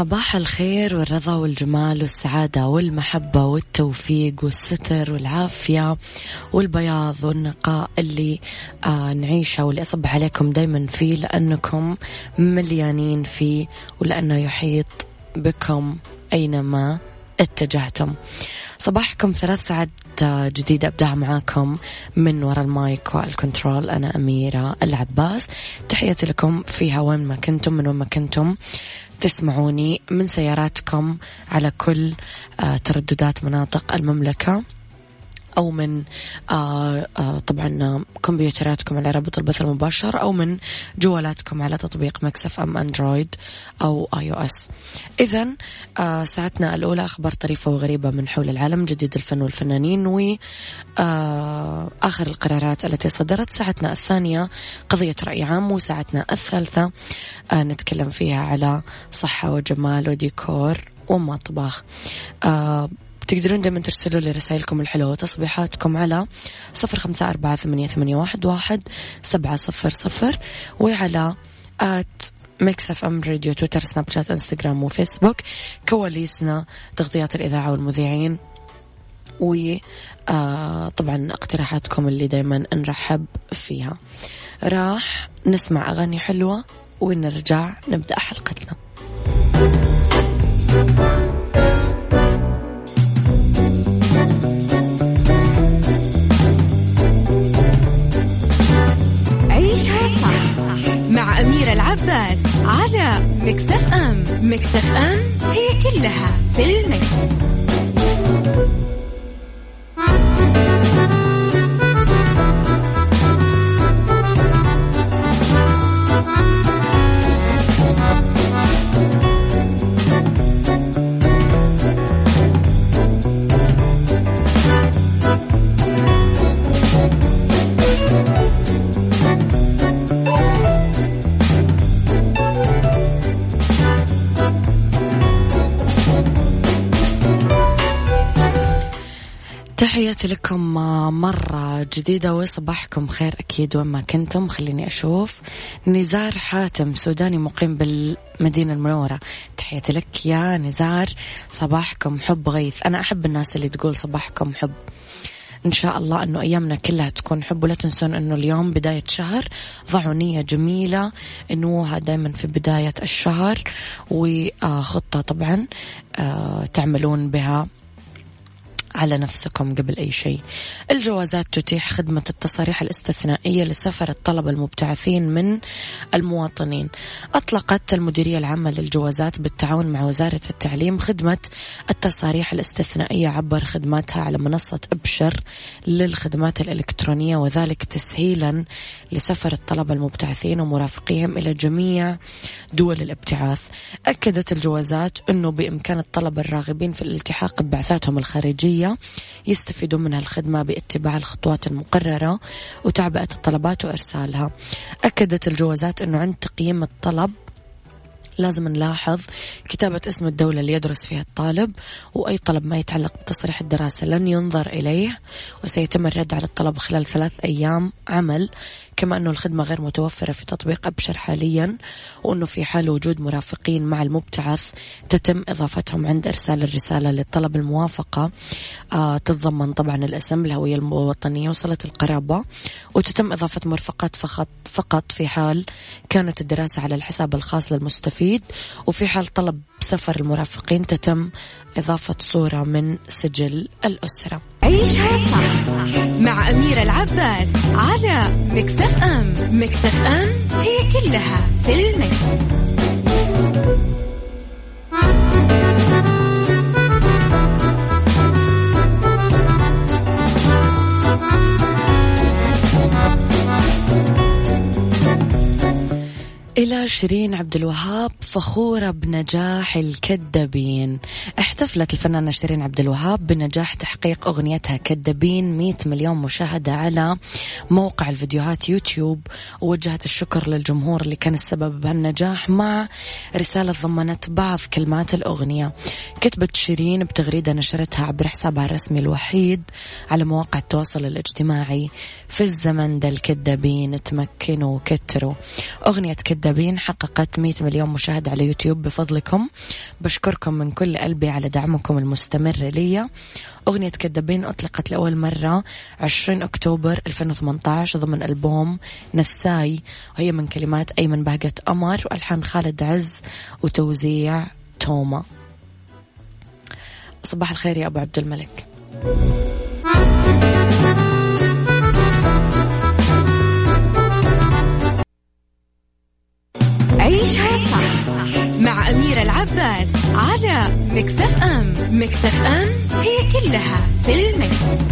صباح الخير والرضا والجمال والسعادة والمحبة والتوفيق والستر والعافية والبياض والنقاء اللي آه نعيشه واللي أصبح عليكم دايما فيه لأنكم مليانين فيه ولأنه يحيط بكم أينما اتجهتم. صباحكم ثلاث ساعات جديدة أبدأها معاكم من وراء المايك والكنترول. أنا أميرة العباس. تحياتي لكم فيها وين ما كنتم من وين ما كنتم تسمعوني من سياراتكم على كل آه، ترددات مناطق المملكة. أو من آه آه طبعا كمبيوتراتكم على رابط البث المباشر أو من جوالاتكم على تطبيق Mix FM Android أو iOS. إذا آه ساعتنا الأولى أخبار طريفة وغريبة من حول العالم جديد الفن والفنانين و آه آخر القرارات التي صدرت ساعتنا الثانية قضية رأي عام وساعتنا الثالثة آه نتكلم فيها على صحة وجمال وديكور ومطبخ. آه تقدرون دائما ترسلوا لي رسائلكم الحلوة وتصبيحاتكم على صفر خمسة أربعة ثمانية, ثمانية واحد, واحد سبعة صفر صفر وعلى at Mix FM Radio تويتر سناب شات إنستغرام وفيسبوك كواليسنا تغطيات الإذاعة والمذيعين و طبعا اقتراحاتكم اللي دايما نرحب فيها. راح نسمع أغاني حلوة ونرجع نبدأ حلقتنا. عيشها العباس على مكتف أم مكتف أم هي كلها في المكس. جديدة وصباحكم خير أكيد وين ما كنتم. خليني أشوف. نزار حاتم سوداني مقيم بالمدينة المنورة. تحياتي لك يا نزار. صباحكم حب غيث. أنا أحب الناس اللي تقول صباحكم حب. إن شاء الله أنه أيامنا كلها تكون حب ولا تنسون أنه اليوم بداية شهر ضعوا نية جميلة. إنه دائما في بداية الشهر وخطة طبعا آه، تعملون بها على نفسكم قبل أي شيء. الجوازات تتيح خدمة التصاريح الاستثنائية لسفر الطلبة المبتعثين من المواطنين. أطلقت المديرية العامة للجوازات بالتعاون مع وزارة التعليم خدمة التصاريح الاستثنائية عبر خدماتها على منصة أبشر للخدمات الإلكترونية وذلك تسهيلا لسفر الطلبة المبتعثين ومرافقيهم إلى جميع دول الابتعاث. أكدت الجوازات أنه بإمكان الطلبة الراغبين في الالتحاق ببعثاتهم الخارجية يستفيدوا من الخدمة باتباع الخطوات المقررة وتعبئة الطلبات وإرسالها. أكدت الجوازات أنه عند تقييم الطلب لازم نلاحظ كتابة اسم الدولة اللي يدرس فيها الطالب وأي طلب ما يتعلق بتصريح الدراسة لن ينظر إليه وسيتم الرد على الطلب خلال ثلاث أيام عمل كما أنه الخدمة غير متوفرة في تطبيق أبشر حاليا وأنه في حال وجود مرافقين مع المبتعث تتم إضافتهم عند إرسال الرسالة للطلب الموافقة. آه تتضمن طبعا الاسم الهوية الوطنية وصلة القرابة وتتم إضافة مرفقات فقط فقط في حال كانت الدراسة على الحساب الخاص للمستفيد. مفيد وفي حال طلب سفر المرافقين تتم إضافة صورة من سجل الأسرة عيشها صح مع أميرة العباس على مكتف أم مكتف أم هي كلها في المكس. إلى شيرين عبد الوهاب فخورة بنجاح الكذابين احتفلت الفنانة شيرين عبد الوهاب بنجاح تحقيق أغنيتها كذابين 100 مليون مشاهدة على موقع الفيديوهات يوتيوب. ووجهت الشكر للجمهور اللي كان السبب بهالنجاح مع رسالة ضمنت بعض كلمات الأغنية. كتبت شيرين بتغريدة نشرتها عبر حسابها الرسمي الوحيد على مواقع التواصل الاجتماعي. في الزمن ده الكذابين تمكنوا وكتروا. أغنية كذابين حققت 100 مليون مشاهدة على يوتيوب بفضلكم. بشكركم من كل قلبي على دعمكم المستمر لي أغنية كذابين أطلقت لأول مرة 20 أكتوبر 2018 ضمن ألبوم نساي. وهي من كلمات أيمن بهجة قمر وألحان خالد عز وتوزيع توما. صباح الخير يا أبو عبد الملك. مع أميرة العباس على مكتف أم. مكتف أم هي كلها في المكس.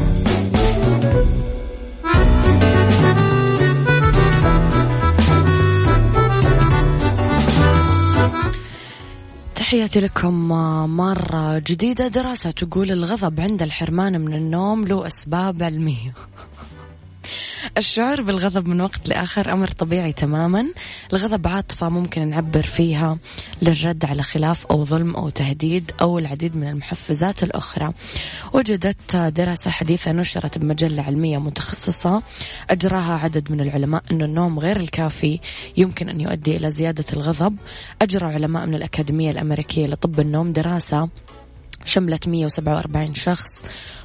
تحياتي لكم مرة جديدة. دراسة تقول الغضب عند الحرمان من النوم له أسباب علمية. الشعور بالغضب من وقت لآخر أمر طبيعي تماما. الغضب عاطفة ممكن نعبر فيها للرد على خلاف أو ظلم أو تهديد أو العديد من المحفزات الأخرى. وجدت دراسة حديثة نشرت بمجلة علمية متخصصة أجراها عدد من العلماء أن النوم غير الكافي يمكن أن يؤدي إلى زيادة الغضب. أجرى علماء من الأكاديمية الأمريكية لطب النوم دراسة شملت 147 شخص.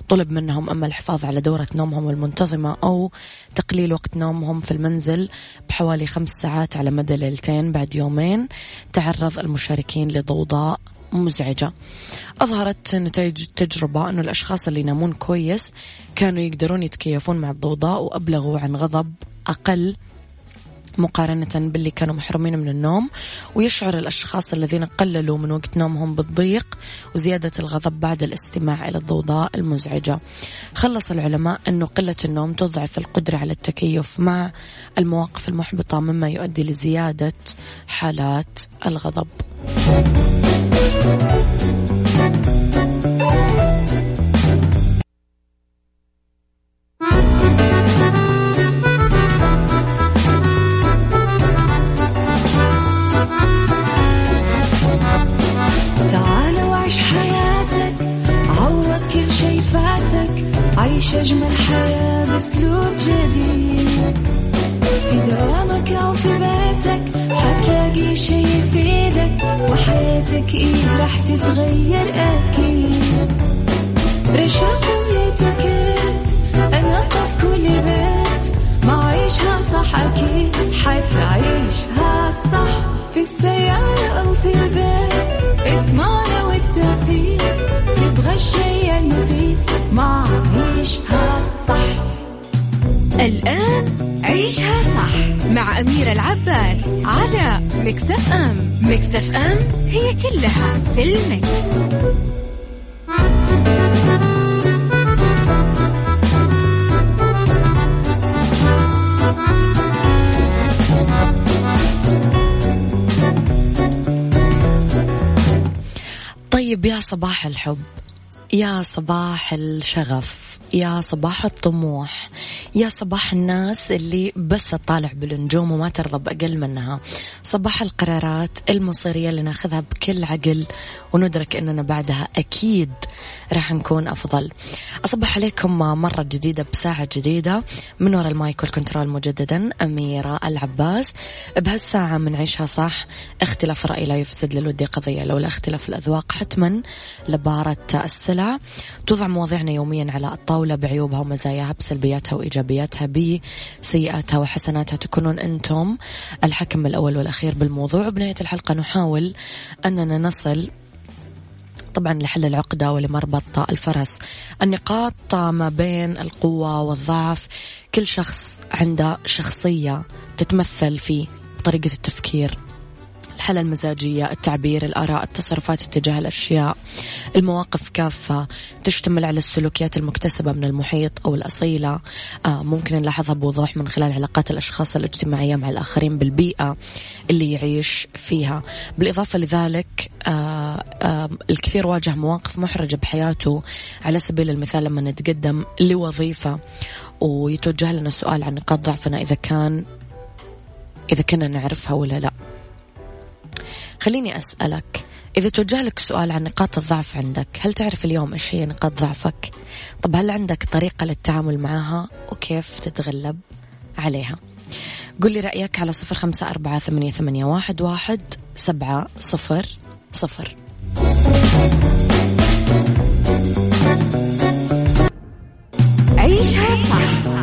طلب منهم أما الحفاظ على دورة نومهم المنتظمة أو تقليل وقت نومهم في المنزل بحوالي خمس ساعات على مدى ليلتين بعد يومين تعرض المشاركين لضوضاء مزعجة. أظهرت نتائج التجربة أن الأشخاص اللي ينامون كويس كانوا يقدرون يتكيفون مع الضوضاء وأبلغوا عن غضب أقل مقارنة باللي كانوا محرومين من النوم ويشعر الأشخاص الذين قللوا من وقت نومهم بالضيق وزيادة الغضب بعد الاستماع إلى الضوضاء المزعجة. خلص العلماء أنه قلة النوم تضعف القدرة على التكيف مع المواقف المحبطة مما يؤدي لزيادة حالات الغضب. تتغير أكيد. رشاق ويتكت أنا في كل بيت. ما عيشها صح أكيد حتعيشها صح. في السيارة أو في البيت اسمعنا والتوفيق. تبغى الشيء المفيد ما عيشها صح. الآن عيشها صح مع أميرة العباس على مكتف أم مكتف أم هي كلها في المكس. طيب يا صباح الحب يا صباح الشغف يا صباح الطموح يا صباح الناس اللي بس تطالع بالنجوم وما ترضى بأقل منها. صباح القرارات المصيرية اللي ناخذها بكل عقل وندرك أننا بعدها أكيد راح نكون أفضل. أصبح عليكم مرة جديدة بساعة جديدة من وراء ال mic وال control مجددا أميرة العباس. بهالساعة منعيشها صح اختلاف الرأي لا يفسد للود قضية لولا اختلاف الأذواق حتما لبارت السلع. توضع مواضيعنا يوميا على الطاولة بعيوبها ومزاياها بسلبياتها. وإيجابياتها بسيئاتها وحسناتها تكونون أنتم الحكم الأول والأخير بالموضوع. وبنهاية الحلقة نحاول أننا نصل طبعا لحل العقدة ولمربط الفرس. النقاط ما بين القوة والضعف. كل شخص عنده شخصية تتمثل في طريقة التفكير. الحالة المزاجية التعبير الآراء التصرفات اتجاه الأشياء. المواقف كافة تشتمل على السلوكيات المكتسبة من المحيط أو الأصيلة. آه ممكن نلاحظها بوضوح من خلال علاقات الأشخاص الاجتماعية مع الآخرين بالبيئة اللي يعيش فيها. بالإضافة لذلك آه آه الكثير واجه مواقف محرجة بحياته. على سبيل المثال لما نتقدم لوظيفة ويتوجه لنا سؤال عن نقاط ضعفنا إذا كان إذا كنا نعرفها ولا لا. خليني أسألك إذا توجه لك سؤال عن نقاط الضعف عندك هل تعرف اليوم إيش هي نقاط ضعفك؟ طب هل عندك طريقة للتعامل معها؟ وكيف تتغلب عليها؟ قل لي رأيك على صفر خمسة أربعة ثمانية, ثمانية واحد, واحد سبعة صفر صفر. عيشها صح.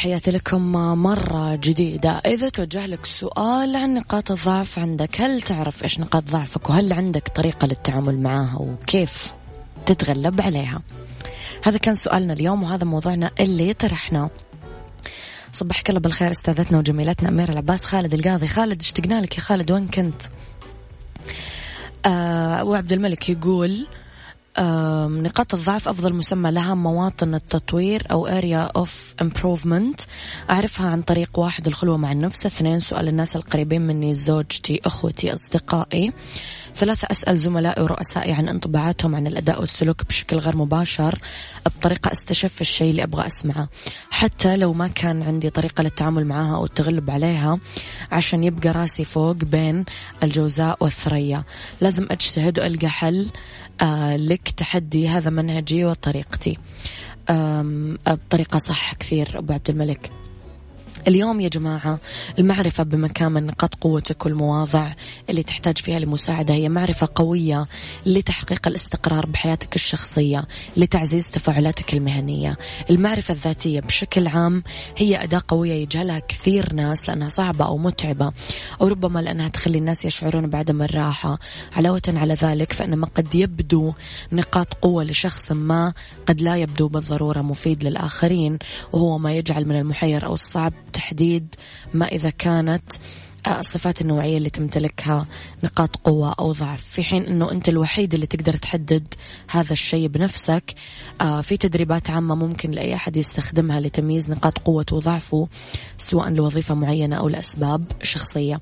تحياتي لكم مرة جديدة. إذا توجه لك سؤال عن نقاط الضعف عندك هل تعرف إيش نقاط ضعفك؟ وهل عندك طريقة للتعامل معها؟ وكيف تتغلب عليها؟ هذا كان سؤالنا اليوم وهذا موضوعنا اللي طرحناه. صبحك الله بالخير أستاذتنا وجميلتنا أميرة العباس خالد القاضي. خالد اشتقنا لك يا خالد؟ وين كنت؟ آه وعبد الملك يقول نقاط الضعف أفضل مسمى لها مواطن التطوير أو area of improvement. أعرفها عن طريق واحد الخلوة مع النفس. اثنين سؤال الناس القريبين مني زوجتي أخوتي أصدقائي. ثلاثة أسأل زملائي ورؤسائي عن انطباعاتهم عن الأداء والسلوك بشكل غير مباشر بطريقة أستشف الشيء اللي أبغى أسمعه. حتى لو ما كان عندي طريقة للتعامل معها أو التغلب عليها عشان يبقى راسي فوق بين الجوزاء والثريا. لازم أجتهد وألقى حل آه لك تحدي هذا منهجي وطريقتي. بطريقة صح كثير أبو عبد الملك. اليوم يا جماعة المعرفة بمكان من نقاط قوتك والمواضع اللي تحتاج فيها لمساعدة. هي معرفة قوية لتحقيق الاستقرار بحياتك الشخصية لتعزيز تفاعلاتك المهنية. المعرفة الذاتية بشكل عام هي أداة قوية يجهلها كثير ناس لأنها صعبة أو متعبة أو ربما لأنها تخلي الناس يشعرون بعدم الراحة. علاوة على ذلك فإن ما قد يبدو نقاط قوة لشخص ما قد لا يبدو بالضرورة مفيد للآخرين وهو ما يجعل من المحير أو الصعب تحديد ما إذا كانت آه، الصفات النوعية اللي تمتلكها نقاط قوة أو ضعف. في حين أنه أنت الوحيد اللي تقدر تحدد هذا الشيء بنفسك آه، في تدريبات عامة ممكن لأي أحد يستخدمها لتمييز نقاط قوته وضعفه سواء لوظيفة معينة أو لأسباب شخصية.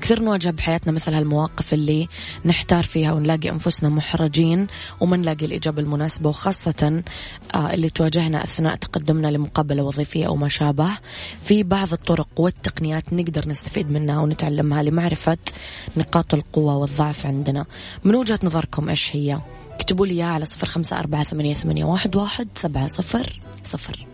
كثير نواجه بحياتنا مثل هالمواقف اللي نحتار فيها ونلاقي أنفسنا محرجين وما نلاقي الإجابة المناسبة وخاصة آه، اللي تواجهنا أثناء تقدمنا لمقابلة وظيفية أو ما شابه. في بعض الطرق والتقنيات نقدر نستفيد منها ونتعلمها لمعرفة نقاط القوة والضعف عندنا. من وجهة نظركم إيش هي؟ اكتبوا لي إياها على صفر خمسة أربعة ثمانية, ثمانية واحد, واحد سبعة صفر صفر.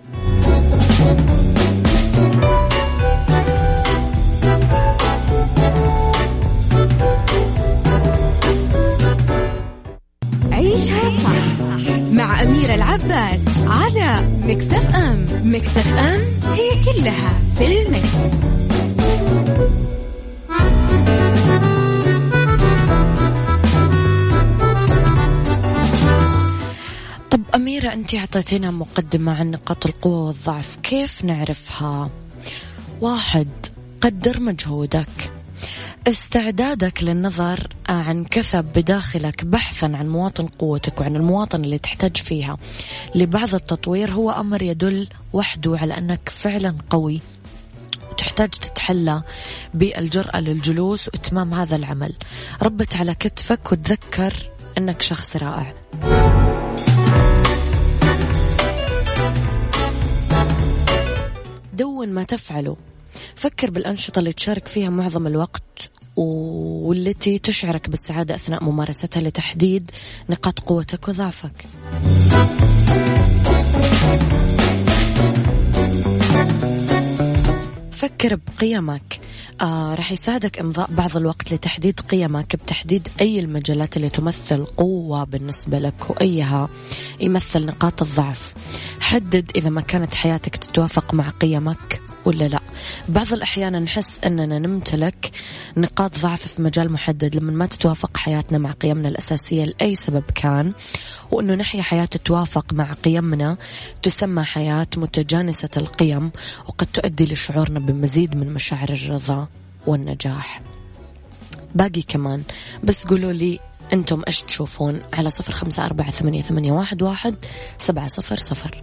أميرة العباس على مكتف أم مكتف أم هي كلها في المكس. طب أميرة أنت أعطيتينا مقدمة عن نقاط القوة والضعف. كيف نعرفها؟ واحد قدر مجهودك. استعدادك للنظر عن كثب بداخلك بحثا عن مواطن قوتك وعن المواطن اللي تحتاج فيها لبعض التطوير هو أمر يدل وحده على أنك فعلا قوي وتحتاج تتحلى بالجرأة للجلوس وإتمام هذا العمل. ربت على كتفك وتذكر أنك شخص رائع. دون ما تفعله فكر بالأنشطة اللي تشارك فيها معظم الوقت والتي تشعرك بالسعادة أثناء ممارستها لتحديد نقاط قوتك وضعفك. فكر بقيمك. آه رح يساعدك إمضاء بعض الوقت لتحديد قيمك بتحديد أي المجالات اللي تمثل قوة بالنسبة لك وأيها يمثل نقاط الضعف. حدد إذا ما كانت حياتك تتوافق مع قيمك. ولا لا؟ بعض الأحيان نحس أننا نمتلك نقاط ضعف في مجال محدد. لما ما تتوافق حياتنا مع قيمنا الأساسية لأي سبب كان وأنه نحيا حياة تتوافق مع قيمنا تسمى حياة متجانسة القيم وقد تؤدي لشعورنا بمزيد من مشاعر الرضا والنجاح. باقي كمان بس قولوا لي أنتم إيش تشوفون؟ على صفر خمسة أربعة ثمانية, ثمانية واحد, واحد سبعة صفر صفر.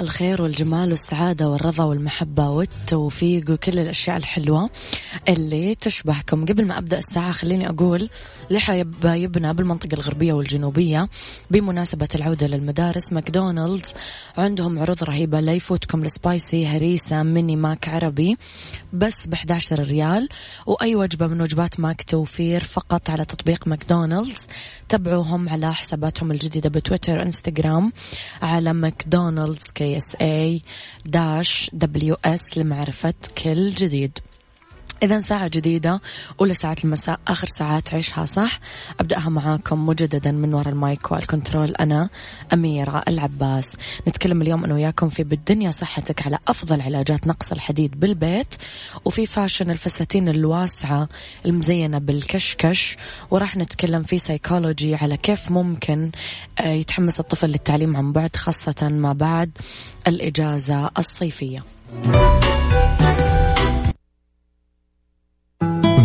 الخير والجمال والسعادة والرضا والمحبة والتوفيق وكل الأشياء الحلوة اللي تشبهكم. قبل ما أبدأ الساعة خليني أقول لحبايبنا بالمنطقة الغربية والجنوبية بمناسبة العودة للمدارس. ماكدونالدز عندهم عروض رهيبة لا يفوتكم. ال spicy هريسة ميني ماك عربي بس ب 11 ريال. وأي وجبة من وجبات ماك توفير فقط على تطبيق ماكدونالدز. تابعوهم على حساباتهم الجديدة بتويتر إنستغرام على ماكدونالدز KSA dash WS لمعرفة كل جديد. إذا ساعة جديدة أولى ساعات المساء آخر ساعات عيشها صح. أبدأها معاكم مجددا من وراء ال mic وال control. أنا أميرة العباس. نتكلم اليوم أنا وياكم في بالدنيا صحتك على أفضل علاجات نقص الحديد بالبيت وفي fashion الفساتين الواسعة المزينة بالكشكش وراح نتكلم في سيكولوجي على كيف ممكن آه، يتحمس الطفل للتعليم عن بعد خاصة ما بعد الإجازة الصيفية.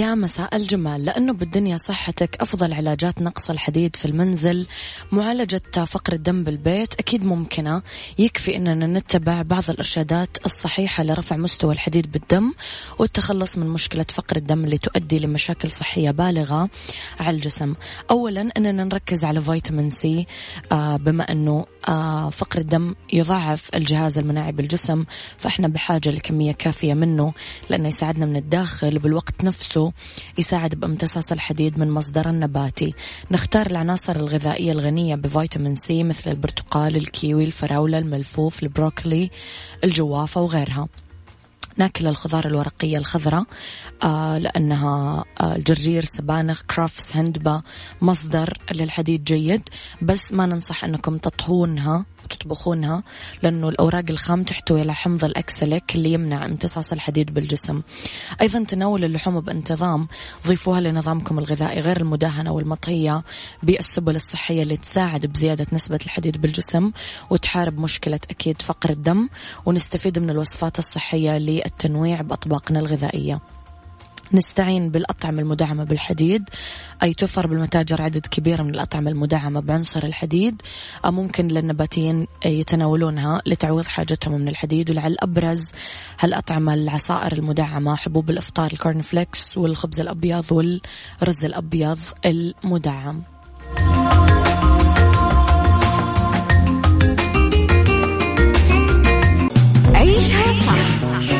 يا مساء الجمال. لأنه بالدنيا صحتك أفضل علاجات نقص الحديد في المنزل معالجة فقر الدم بالبيت أكيد ممكنة. يكفي أننا نتبع بعض الإرشادات الصحيحة لرفع مستوى الحديد بالدم والتخلص من مشكلة فقر الدم اللي تؤدي لمشاكل صحية بالغة على الجسم. أولا أننا نركز على فيتامين سي آه بما أنه آه فقر الدم يضعف الجهاز المناعي بالجسم فإحنا بحاجة لكمية كافية منه لأنه يساعدنا من الداخل وبالوقت نفسه. يساعد بامتصاص الحديد من مصدر النباتي. نختار العناصر الغذائية الغنية بفيتامين سي مثل البرتقال الكيوي الفراولة الملفوف البروكلي الجوافة وغيرها. ناكل الخضار الورقية الخضراء آه لأنها آه الجرجير سبانخ كرافس هندبة مصدر للحديد جيد. بس ما ننصح أنكم تطهونها وتطبخونها لأنه الأوراق الخام تحتوي على حمض الأكسليك اللي يمنع امتصاص الحديد بالجسم. أيضا تناول اللحوم بانتظام ضيفوها لنظامكم الغذائي غير المدهنة والمطهية بالسبل الصحية اللي تساعد بزيادة نسبة الحديد بالجسم وتحارب مشكلة أكيد فقر الدم. ونستفيد من الوصفات الصحية للتنويع بأطباقنا الغذائية. نستعين بالأطعمة المدعمة بالحديد. أي توفر بالمتاجر عدد كبير من الأطعمة المدعمة بعنصر الحديد. ممكن للنباتيين يتناولونها لتعويض حاجتهم من الحديد. ولعل أبرز هالأطعمة العصائر المدعمة حبوب الإفطار ال corn flakes والخبز الأبيض والرز الأبيض المدعم. عيشها صح.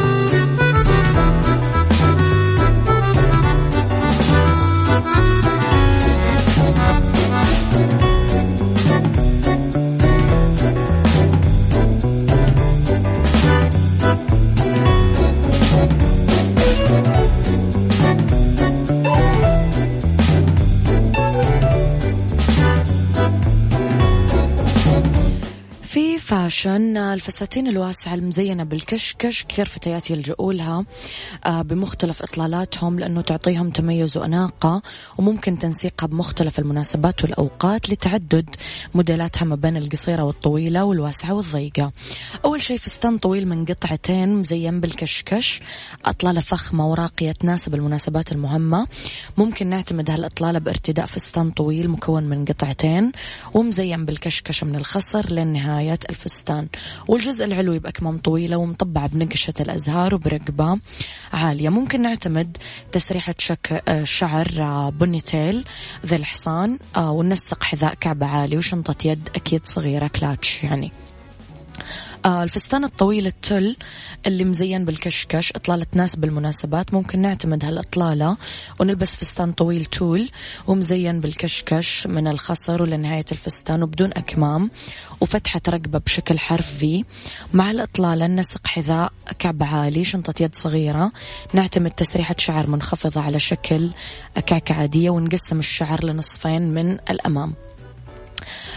فاشن الفساتين الواسعة المزينة بالكشكش. كثير فتيات يلجؤوا لها آه، بمختلف إطلالاتهم لأنه تعطيهم تميز وأناقة وممكن تنسيقها بمختلف المناسبات والأوقات لتعدد موديلاتها ما بين القصيرة والطويلة والواسعة والضيقة. أول شيء فستان طويل من قطعتين مزين بالكشكش. أطلالة فخمة وراقية تناسب المناسبات المهمة. ممكن نعتمد هالإطلالة بارتداء فستان طويل مكون من قطعتين ومزين بالكشكشة من الخصر لنهاية الفستان. والجزء العلوي بأكمام طويلة ومطبعة بنقشة الأزهار وبرقبة عالية. ممكن نعتمد تسريحة شك آه، شعر آه، بني تيل ذي الحصان آه، ونسق حذاء كعب عالي وشنطة يد أكيد صغيرة كلاتش يعني. الفستان الطويل التل اللي مزين بالكشكش إطلالة تناسب المناسبات ممكن نعتمد هالإطلالة ونلبس فستان طويل تول ومزين بالكشكش من الخصر ولنهاية الفستان وبدون أكمام وفتحة رقبة بشكل حرف في مع الإطلالة نسق حذاء كعب عالي شنطة يد صغيرة. نعتمد تسريحة شعر منخفضة على شكل كعكة عادية ونقسم الشعر لنصفين من الأمام.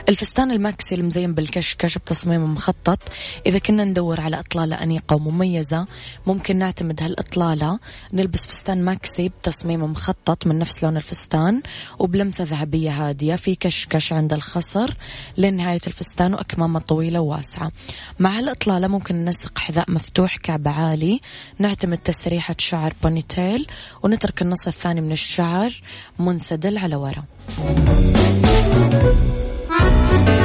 الفستان الماكسي المزين بالكشكش بتصميم مخطط. إذا كنا ندور على إطلالة أنيقة ومميزة ممكن نعتمد هالإطلالة. نلبس فستان maxi بتصميم مخطط من نفس لون الفستان وبلمسة ذهبية هادية في كشكش عند الخصر لنهاية الفستان وأكمامة طويلة وواسعة. مع هالإطلالة ممكن ننسق حذاء مفتوح كعب عالي. نعتمد تسريحة شعر ponytail ونترك النص الثاني من الشعر منسدل على ورا. طبعا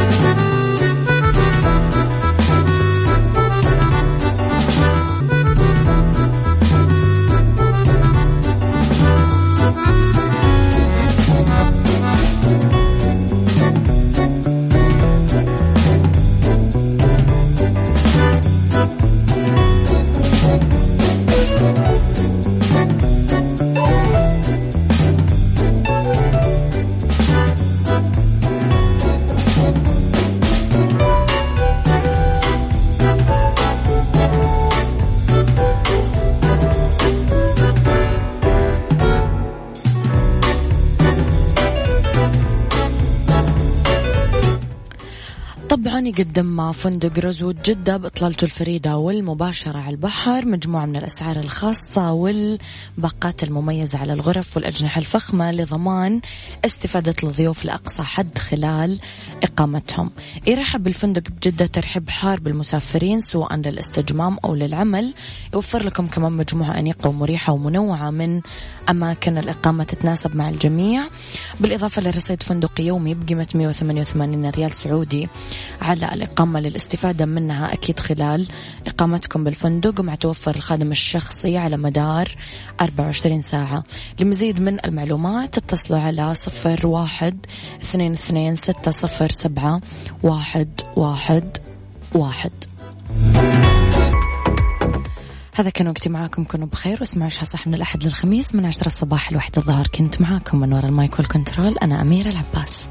يقدم فندق روزوود جدة. بإطلالته الفريدة والمباشرة على البحر مجموعة من الأسعار الخاصة والباقات المميزة على الغرف والأجنحة الفخمة لضمان استفادة الضيوف لأقصى حد خلال إقامتهم. يرحب بالفندق بجدة ترحيب حار بالمسافرين سواء للاستجمام أو للعمل. يوفر لكم كمان مجموعة أنيقة ومريحة ومنوعة من أماكن الإقامة تتناسب مع الجميع. بالإضافة لرصيد فندقي يومي بقيمة 188 ريال سعودي على الإقامة للاستفادة منها أكيد خلال إقامتكم بالفندق ومع توفر الخادم الشخصي على مدار 24 ساعة. لمزيد من المعلومات اتصلوا على صفر واحد اثنين اثنين ستة صفر سبعة واحد واحد واحد. هذا كان وقتي معاكم كونوا بخير واسمعوا عيشها صح من الأحد للخميس من عشرة الصباح لواحد الظهر. كنت معاكم من وراء ال mic وال control أنا أميرة العباس.